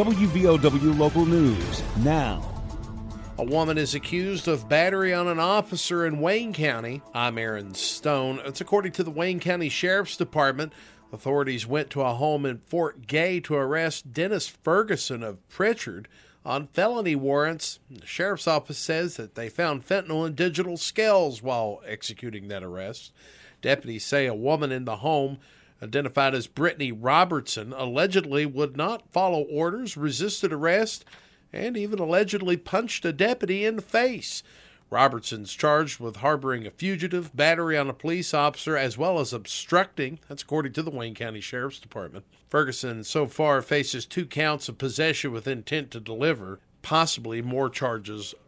WVOW Local News now. A woman is accused of battery on an officer in Wayne County. I'm Aaron Stone. It's according to the Wayne County Sheriff's Department. Authorities went to a home in Fort Gay to arrest Dennis Ferguson of Prichard on felony warrants. The sheriff's office says that they found fentanyl in digital scales while executing that arrest. Deputies say a woman in the home identified as Brittany Robertson, allegedly would not follow orders, resisted arrest, and even allegedly punched a deputy in the face. Robertson's charged with harboring a fugitive, battery on a police officer, as well as obstructing. That's according to the Wayne County Sheriff's Department. Ferguson so far faces two counts of possession with intent to deliver. Possibly more charges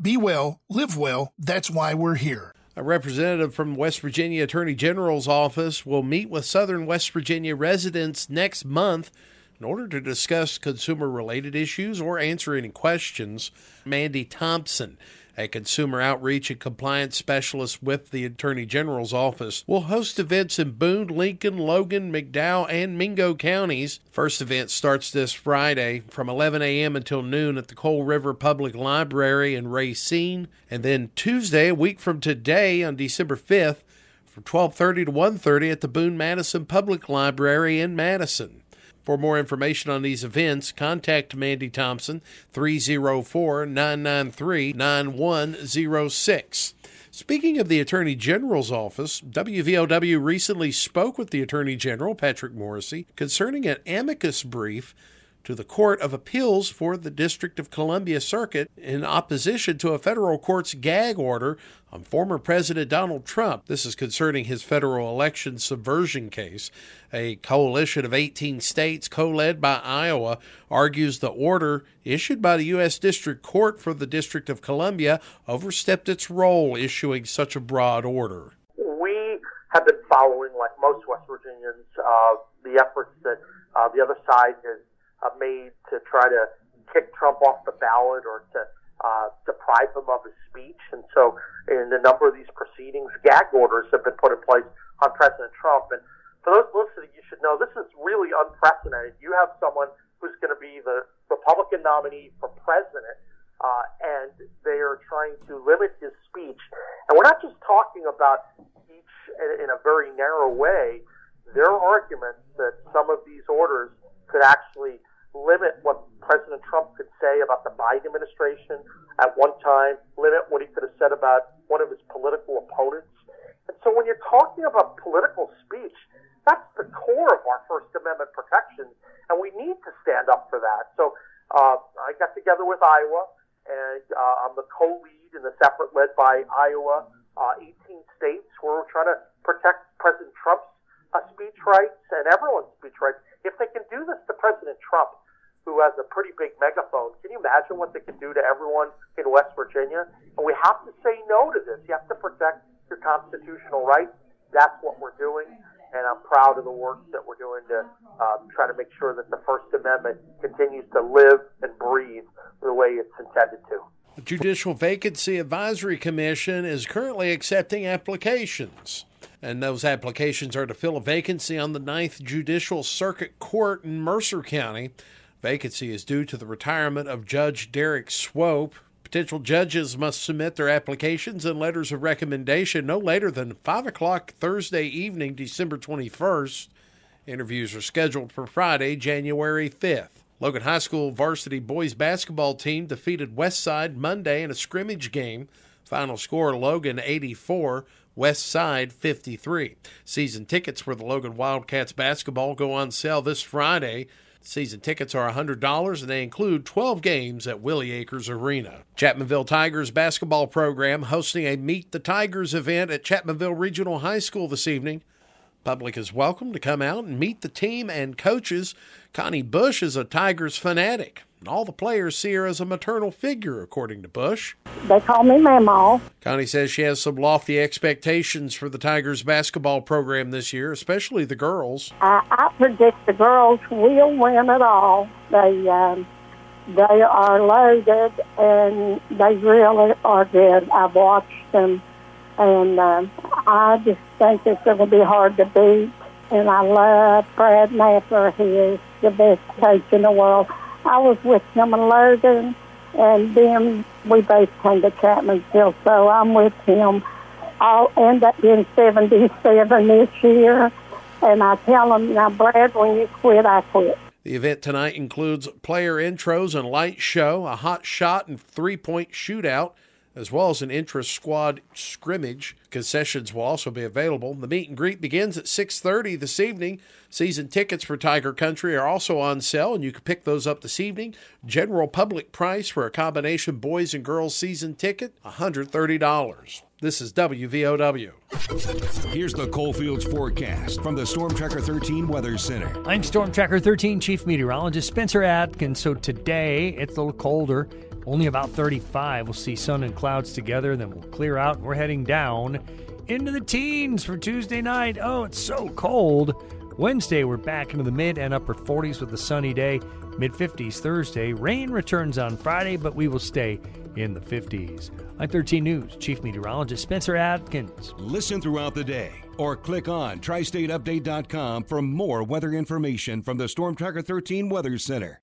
Be well, live well. That's why we're here. A representative from West Virginia Attorney General's office will meet with Southern West Virginia residents next month in order to discuss consumer related issues or answer any questions. Mandy Thompson a consumer outreach and compliance specialist with the Attorney General's office, will host events in Boone, Lincoln, Logan, McDowell, and Mingo counties. First event starts this Friday from 11 a.m. until noon at the Coal River Public Library in Racine, and then Tuesday, a week from today, on December 5th, from 12:30 to 1:30 at the Boone Madison Public Library in Madison. For more information on these events, contact Mandy Thompson 304 993 9106. Speaking of the Attorney General's office, WVOW recently spoke with the Attorney General, Patrick Morrisey, concerning an amicus brief to the Court of Appeals for the District of Columbia Circuit in opposition to a federal court's gag order on former President Donald Trump. This is concerning his federal election subversion case. A coalition of 18 states, co led by Iowa, argues the order issued by the U.S. District Court for the District of Columbia overstepped its role issuing such a broad order. We have been following, like most West Virginians, uh, the efforts that uh, the other side has uh, made to try to kick Trump off the ballot or to uh, deprive him of his speech. And so, in a number of these proceedings, gag orders have been put in place on President Trump. And for those listening, you should know this is really unprecedented. You have someone who's going to be the Republican nominee for president, uh, and they are trying to limit his speech. And we're not just talking about speech in, a very narrow way. Their arguments that some of these orders could actually limit what President Trump could say about the Biden administration at one time, limit what he could have said about one of his political opponents. And so when you're talking about political speech, that's the core of our First Amendment protections, and we need to stand up for that. So uh, I got together with Iowa, and uh, I'm the co-lead in this effort led by Iowa, uh, 18 states, where we're trying to protect President Trump's uh, speech rights and everyone's speech rights. If they can do this President Trump, who has a pretty big megaphone, can you imagine what they can do to everyone in West Virginia? And we have to say no to this. You have to protect your constitutional rights. That's what we're doing. And I'm proud of the work that we're doing to uh, try to make sure that the First Amendment continues to live and breathe the way it's intended to. The Judicial Vacancy Advisory Commission is currently accepting applications and those applications are to fill a vacancy on the Ninth Judicial Circuit Court in Mercer County. Vacancy is due to the retirement of Judge Derek Swope. Potential judges must submit their applications and letters of recommendation no later than 5 o'clock Thursday evening, December 21st. Interviews are scheduled for Friday, January 5th. Logan High School varsity boys basketball team defeated Westside Monday in a scrimmage game. Final score Logan 84, West Side 53. Season tickets for the Logan Wildcats basketball go on sale this Friday. Season tickets are $100 and they include 12 games at Willie Akers Arena. Chapmanville Tigers basketball program hosting a Meet the Tigers event at Chapmanville Regional High School this evening. Public is welcome to come out and meet the team and coaches. Connie Bush is a Tigers fanatic. And all the players see her as a maternal figure, according to Bush. They call me Mama. Connie says she has some lofty expectations for the Tigers basketball program this year, especially the girls. I, I predict the girls will win it all. They um, they are loaded and they really are good. I've watched them, and um, I just think it's going to be hard to beat. And I love Brad Naffer. He is the best coach in the world. I was with him in Logan, and then we both came to Chapmansville, so I'm with him. I'll end up being 77 this year, and I tell him, now, Brad, when you quit, I quit. The event tonight includes player intros and light show, a hot shot and three point shootout, as well as an intra squad scrimmage. Concessions will also be available. The meet and greet begins at 6:30 this evening. Season tickets for Tiger Country are also on sale, and you can pick those up this evening. General public price for a combination boys and girls season ticket, $130. This is WVOW. Here's the Coalfields forecast from the Storm Tracker 13 Weather Center. I'm Storm Tracker 13 Chief Meteorologist Spencer Atkins. So today it's a little colder, only about 35. We'll see sun and clouds together, then we'll clear out, we're heading down into the teens for Tuesday night. Oh, it's so cold. Wednesday, we're back into the mid and upper 40s with a sunny day, mid 50s Thursday. Rain returns on Friday, but we will stay in the 50s. I'm 13 News Chief Meteorologist Spencer Atkins. Listen throughout the day or click on tristateupdate.com for more weather information from the Storm Tracker 13 Weather Center.